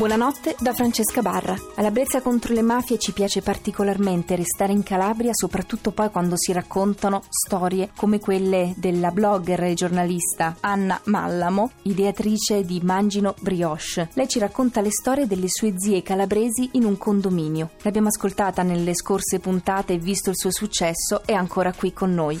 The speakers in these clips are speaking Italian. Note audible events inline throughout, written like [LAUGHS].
Buonanotte da Francesca Barra. Alla Brezza contro le mafie ci piace particolarmente restare in Calabria, soprattutto poi quando si raccontano storie come quelle della blogger e giornalista Anna Mallamo, ideatrice di Mangino Brioche. Lei ci racconta le storie delle sue zie calabresi in un condominio. L'abbiamo ascoltata nelle scorse puntate e visto il suo successo, è ancora qui con noi.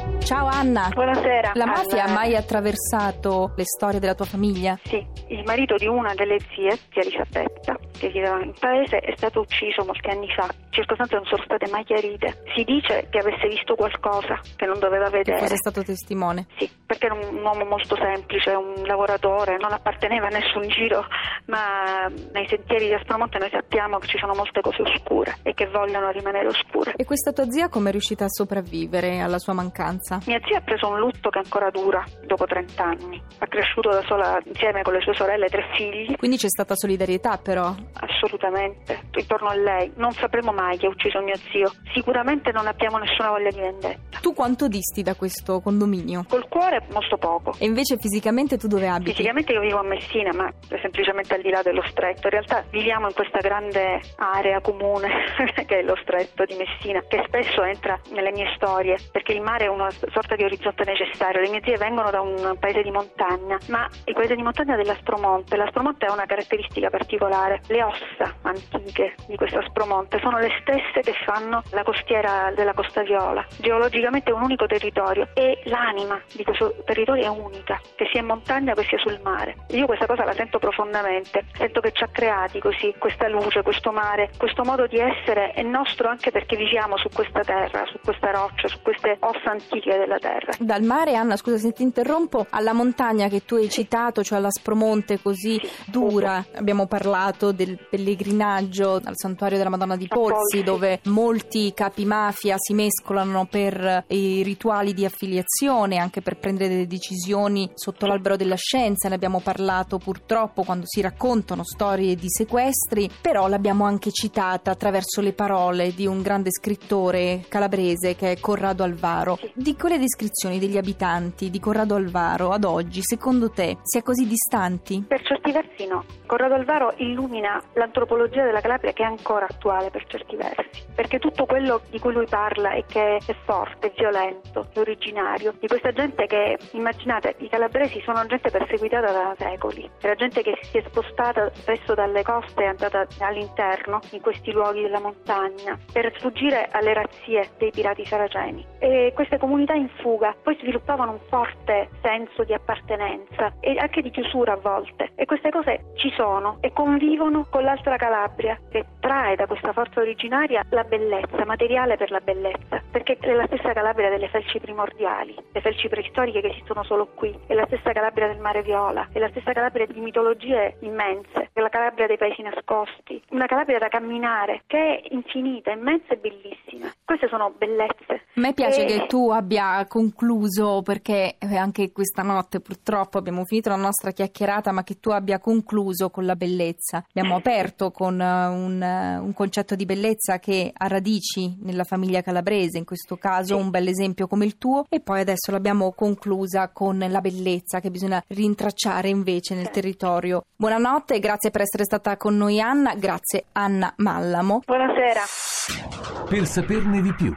Ciao Anna. Buonasera. La mafia Anna. ha mai attraversato le storie della tua famiglia? Sì, il marito di una delle zie, zia Elisabetta, che viveva in paese, è stato ucciso molti anni fa. Circostanze non sono state mai chiarite. Si dice che avesse visto qualcosa che non doveva vedere. Cosa è stato testimone? Sì, perché era un uomo molto semplice, un lavoratore, non apparteneva a nessun giro, ma nei sentieri di Aspromonte noi sappiamo che ci sono molte cose oscure e che vogliono rimanere oscure. E questa tua zia come è riuscita a sopravvivere alla sua mancanza? Mia zia ha preso un lutto che ancora dura dopo 30 anni. Ha cresciuto da sola insieme con le sue sorelle e tre figli. Quindi c'è stata solidarietà però. Assolutamente, intorno a lei. Non sapremo mai chi ha ucciso mio zio. Sicuramente non abbiamo nessuna voglia di vendetta. Tu quanto disti da questo condominio? Col cuore molto poco. E invece fisicamente tu dove abiti? Fisicamente io vivo a Messina, ma è semplicemente al di là dello stretto. In realtà viviamo in questa grande area comune [LAUGHS] che è lo stretto di Messina, che spesso entra nelle mie storie, perché il mare è una sorta di orizzonte necessario. Le mie zie vengono da un paese di montagna, ma il paese di montagna dell'Aspromonte. L'Aspromonte ha una caratteristica particolare. Le ossa antiche di questo Aspromonte sono le stesse che fanno la costiera della Costa Viola. Geologicamente è un unico territorio e l'anima di questo territorio è unica, che sia in montagna che sia sul mare. Io questa cosa la sento profondamente, sento che ci ha creati così questa luce, questo mare, questo modo di essere è nostro anche perché viviamo su questa terra, su questa roccia, su queste ossa antiche della terra. Dal mare, Anna, scusa se ti interrompo, alla montagna che tu hai citato, cioè alla Spromonte così dura. Abbiamo parlato del pellegrinaggio al santuario della Madonna di Polsi. Dove molti capi mafia si mescolano per i rituali di affiliazione, anche per prendere delle decisioni sotto l'albero della scienza. Ne abbiamo parlato purtroppo quando si raccontano storie di sequestri, però l'abbiamo anche citata attraverso le parole di un grande scrittore calabrese che è Corrado Alvaro. Di quelle descrizioni degli abitanti di Corrado Alvaro ad oggi, secondo te, si è così distanti? Per certi versi no. Corrado Alvaro illumina l'antropologia della Calabria che è ancora attuale per certi versi, perché tutto quello di cui lui parla e che è forte, è violento, è originario, di questa gente che, immaginate, i calabresi sono gente perseguitata da secoli, era gente che si è spostata spesso dalle coste e è andata all'interno, in questi luoghi della montagna, per sfuggire alle razzie dei pirati saraceni. E queste comunità in fuga poi sviluppavano un forte senso di appartenenza e anche di chiusura a volte. E queste cose ci sono e convivono con l'altra Calabria che trae da questa forza originaria la bellezza, materiale per la bellezza, perché è la stessa Calabria delle felci primordiali, le felci preistoriche che esistono solo qui, è la stessa Calabria del mare Viola, è la stessa Calabria di mitologie immense, è la Calabria dei paesi nascosti, una Calabria da camminare che è infinita, immensa e bellissima. Sono bellezze. A me piace E- che tu abbia concluso, perché eh, anche questa notte purtroppo abbiamo finito la nostra chiacchierata, ma che tu abbia concluso con la bellezza. Abbiamo aperto con eh, un, eh, un concetto di bellezza che ha radici nella famiglia calabrese, in questo caso un bel esempio come il tuo, e poi adesso l'abbiamo conclusa con la bellezza che bisogna rintracciare invece nel territorio. Buonanotte grazie per essere stata con noi Anna, grazie Anna Mallamo. Buonasera. Per saperne di più,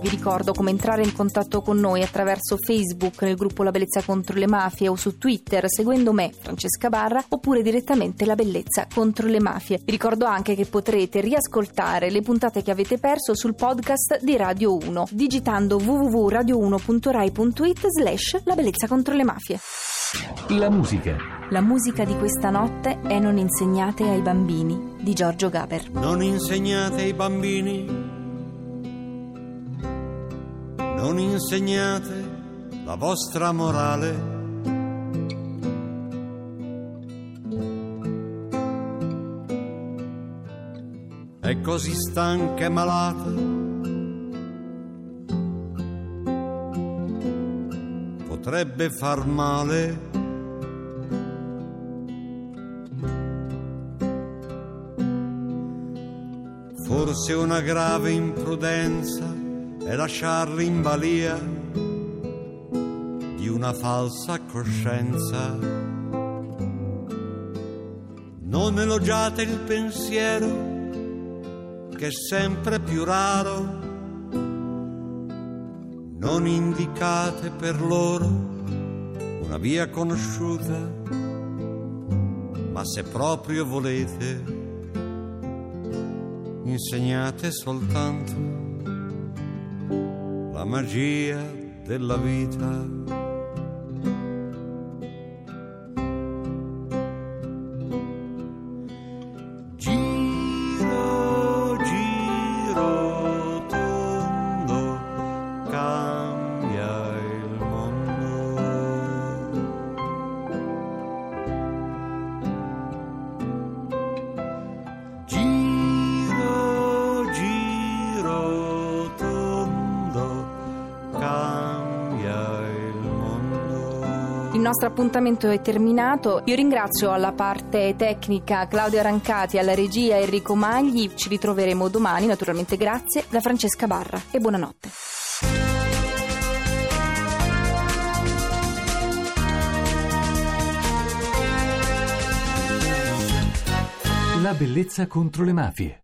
Vi ricordo come entrare in contatto con noi attraverso Facebook nel gruppo La Bellezza contro le Mafie o su Twitter seguendo me, Francesca Barra, oppure direttamente La Bellezza contro le Mafie. Vi ricordo anche che potrete riascoltare le puntate che avete perso sul podcast di Radio 1 digitando www.radio1.rai.it slash La Bellezza contro le Mafie. la musica, La musica di questa notte è Non insegnate ai bambini di Giorgio Gaber. Non insegnate ai bambini, non insegnate la vostra morale. È così stanca e malata potrebbe far male. Forse una grave imprudenza è lasciarli in balia di una falsa coscienza. Non elogiate il pensiero che è sempre più raro. Non indicate per loro una via conosciuta, ma se proprio volete, insegnate soltanto la magia della vita. Il nostro appuntamento è terminato. Io ringrazio alla parte tecnica Claudia Rancati, alla regia Enrico Magli. Ci ritroveremo domani, naturalmente grazie, da Francesca Barra e buonanotte. La bellezza contro le mafie.